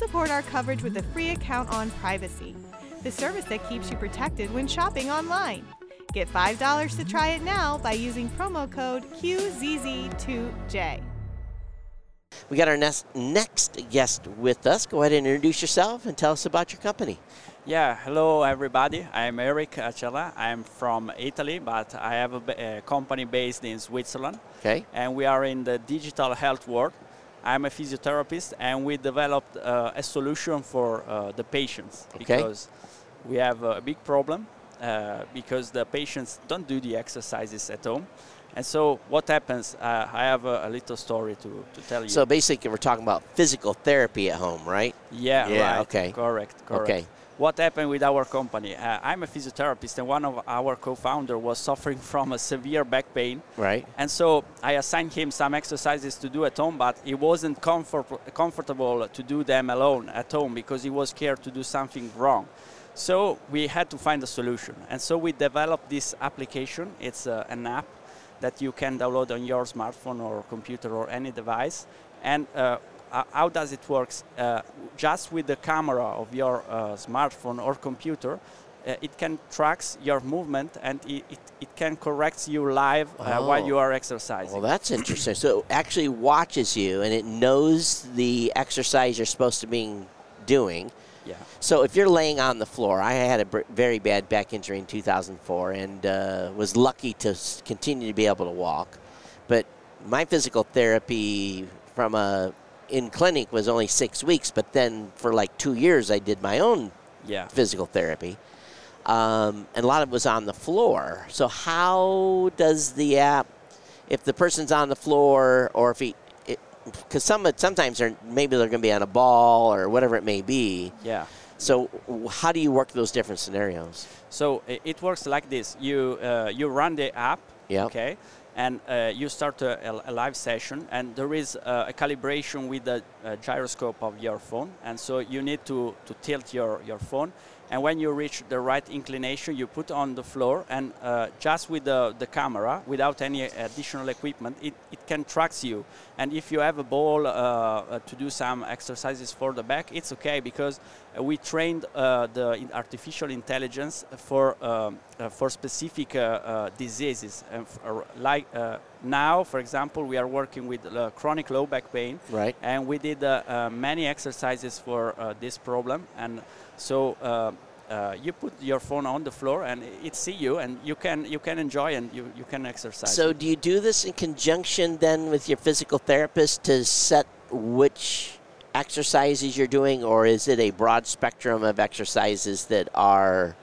support our coverage with a free account on Privacy, the service that keeps you protected when shopping online. Get $5 to try it now by using promo code QZZ2J. We got our next, next guest with us. Go ahead and introduce yourself and tell us about your company. Yeah, hello everybody. I'm Eric Acella. I'm from Italy, but I have a, a, company based in Switzerland. Okay. And we are in the digital health world. I'm a physiotherapist, and we developed uh, a solution for uh, the patients Okay. because we have a big problem uh, because the patients don't do the exercises at home. And so what happens? Uh, I have a, a little story to, to tell you. So basically, we're talking about physical therapy at home, right? Yeah, Yeah, right. okay. Correct, correct. Okay. What happened with our company? Uh, I'm a physiotherapist, and one of our co-founder was suffering from a severe back pain. Right. And so I assigned him some exercises to do at home, but he wasn't comfort, comfortable to do them alone at home because he was scared to do something wrong. So we had to find a solution. And so we developed this application. It's uh, an app that you can download on your smartphone or computer or any device. And uh, how does it work? Uh, just with the camera of your uh, smartphone or computer, uh, it can tracks your movement and it, it, it can correct you live uh, while Oh. you are exercising. Well, that's interesting. So it actually watches you and it knows the exercise you're supposed to be doing. yeah. So if you're laying on the floor, I had a br- very bad back injury in 2004 and uh, was lucky to continue to be able to walk. But my physical therapy from a in clinic was only six weeks, but then for like two years I did my own Yeah. physical therapy. Um, and a lot of it was on the floor. So how does the app, if the person's on the floor, or if he, because some sometimes they're maybe they're going to be on a ball or whatever it may be. Yeah. So how do you work those different scenarios? So it works like this: you uh, you run the app, Yep. okay, and uh, you start a, a- live session, and there is uh, a calibration with the uh, gyroscope of your phone, and so you need to, to tilt your, your phone. And when you reach the right inclination, you put on the floor, and uh, just with the, the camera, without any additional equipment, it, it can track you. And if you have a ball uh, uh, to do some exercises for the back, it's okay because we trained uh, the artificial intelligence for um, uh, for specific uh, diseases. And like now, for example, we are working with uh, chronic low back pain, Right. and we did uh, uh, many exercises for uh, this problem. And so uh, uh, you put your phone on the floor, and it see you, and you can you can enjoy and you, you can exercise. So do you do this in conjunction then with your physical therapist to set which exercises you're doing, or is it a broad spectrum of exercises that are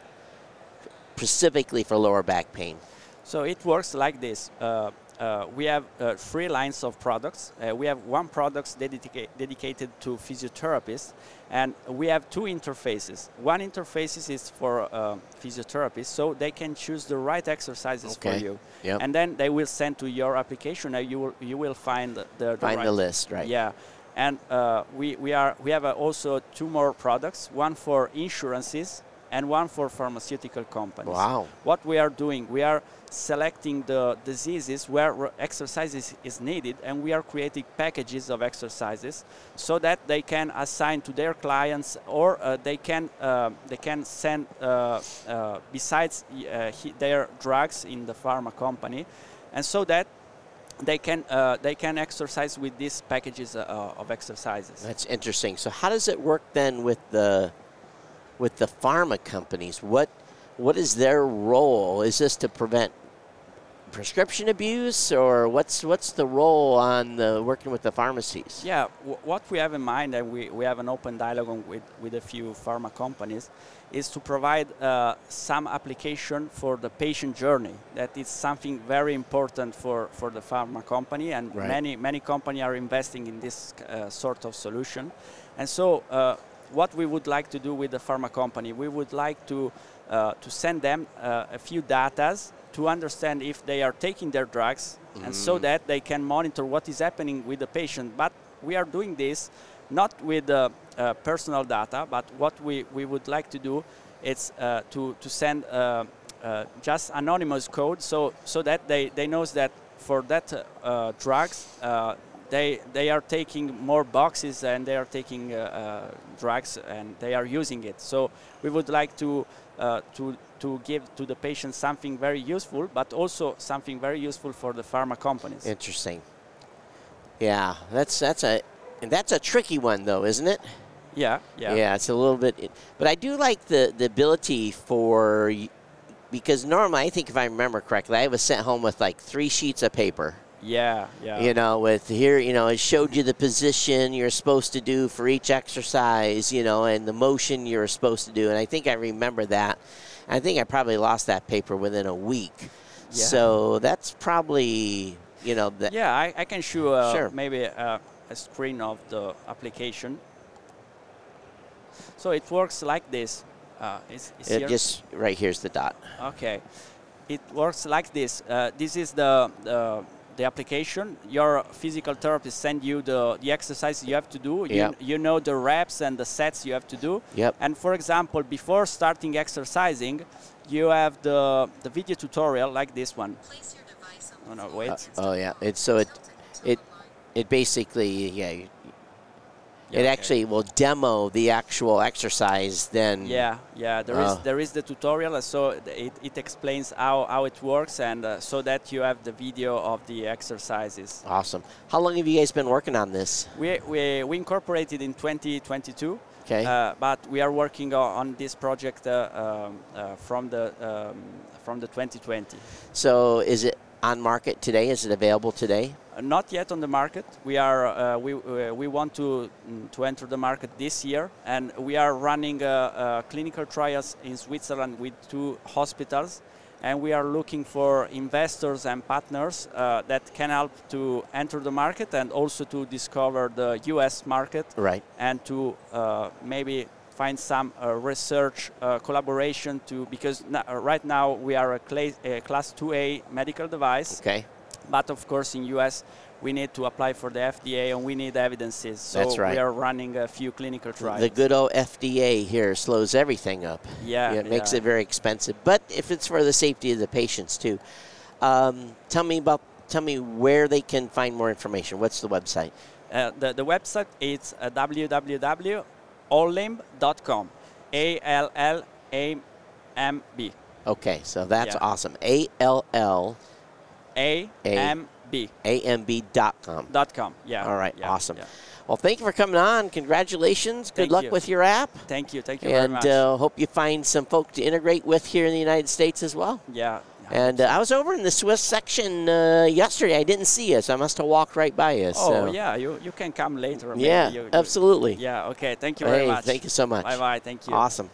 specifically for lower back pain? So it works like this. Uh, uh, we have uh, three lines of products. Uh, we have one product dedica- dedicated to physiotherapists, and we have two interfaces. One interface is for uh, physiotherapists, so they can choose the right exercises for you, Yep. and then they will send to your application, and you will you will find the, the Find right the list, right? yeah, and uh, we, we are we have uh, also two more products. One for insurances and one for pharmaceutical companies. Wow. What we are doing, we are selecting the diseases where exercises is needed, and we are creating packages of exercises so that they can assign to their clients, or uh, they can uh, they can send uh, uh, besides uh, he, their drugs in the pharma company, and so that they can uh, they can exercise with these packages uh, of exercises. That's interesting. So how does it work then with the with the pharma companies? What what is their role? Is this to prevent prescription abuse, or what's what's the role on the working with the pharmacies? Yeah, w- what we have in mind, and we, we have an open dialogue on with, with a few pharma companies, is to provide uh, some application for the patient journey. That is something very important for, for the pharma company, and Right. many many companies are investing in this uh, sort of solution. And so, uh, what we would like to do with the pharma company, we would like to uh, to send them uh, a few datas to understand if they are taking their drugs, and so that they can monitor what is happening with the patient. But we are doing this not with uh, uh, personal data, but what we, we would like to do is uh, to, to send uh, uh, just anonymous code so, so that they, they knows that for that uh, drugs, uh, they they are taking more boxes and they are taking uh, uh, drugs and they are using it. So we would like to uh, to to give to the patient something very useful, but also something very useful for the pharma companies. Interesting. Yeah, that's that's a and that's a tricky one though, isn't it? Yeah, yeah. Yeah, it's a little bit, but I do like the the ability for because normally I think if I remember correctly, I was sent home with like three sheets of paper. Yeah, yeah. You know, with here, you know, it showed you the position you're supposed to do for each exercise, you know, and the motion you're supposed to do. And I think I remember that. I think I probably lost that paper within a week. Yeah. So that's probably, you know, that. Yeah, I, I can show uh, Sure. maybe uh, a screen of the application. So it works like this. Uh, it's, it's It here. just right here's the dot. Okay, it works like this. Uh, this is the, the the application. Your physical therapist send you the the exercise you have to do. You, Yep. you know the reps and the sets you have to do. Yep. And for example, before starting exercising, you have the the video tutorial like this one. Place your device on Oh the no, floor. wait. Uh, oh yeah. It's so it it it basically yeah. Yeah, it okay. actually will demo the actual exercise. Then Yeah, yeah. There is Oh. there is the tutorial, uh, so it, it explains how, how it works, and uh, so that you have the video of the exercises. awesome. How long have you guys been working on this? We, we, we incorporated in 2022, Okay. uh, but we are working on this project uh, um, uh, from the um, from the 2020. so is it on market today? Is it available today? Uh, not yet on the market. We are uh, we uh, we want to mm, to enter the market this year, and we are running clinical trials in Switzerland with two hospitals, and we are looking for investors and partners uh, that can help to enter the market and also to discover the U.S. market Right. and to uh, maybe find some uh, research uh, collaboration to because uh, right now we are a, cla- a class 2A medical device Okay. but of course, in US, we need to apply for the FDA and we need evidences. So That's right. we are running a few clinical trials. The good old FDA here slows everything up. Yeah, it makes yeah. it very expensive. But if it's for the safety of the patients too, um, tell me about. Tell me where they can find more information. What's the website? Uh, the, the website is uh, www.allimb.com. A L L A M B. Okay, so that's Yeah. awesome. A L L A M B A M B dot com. dot com. Yeah. All right, yeah, awesome. yeah. Well, thank you for coming on. Congratulations. Good Thank luck you. with your app. Thank you. Thank you very And much. uh, hope you find some folk to integrate with here in the United States as well. yeah. And uh, I was over in the Swiss section uh, yesterday. I didn't see you, so I must have walked right by you. Oh, so. yeah. You, you can come later. maybe Yeah, you- you- absolutely. Yeah. Okay. Thank you Hey, very much. thank you so much. Bye bye. Thank you. Awesome.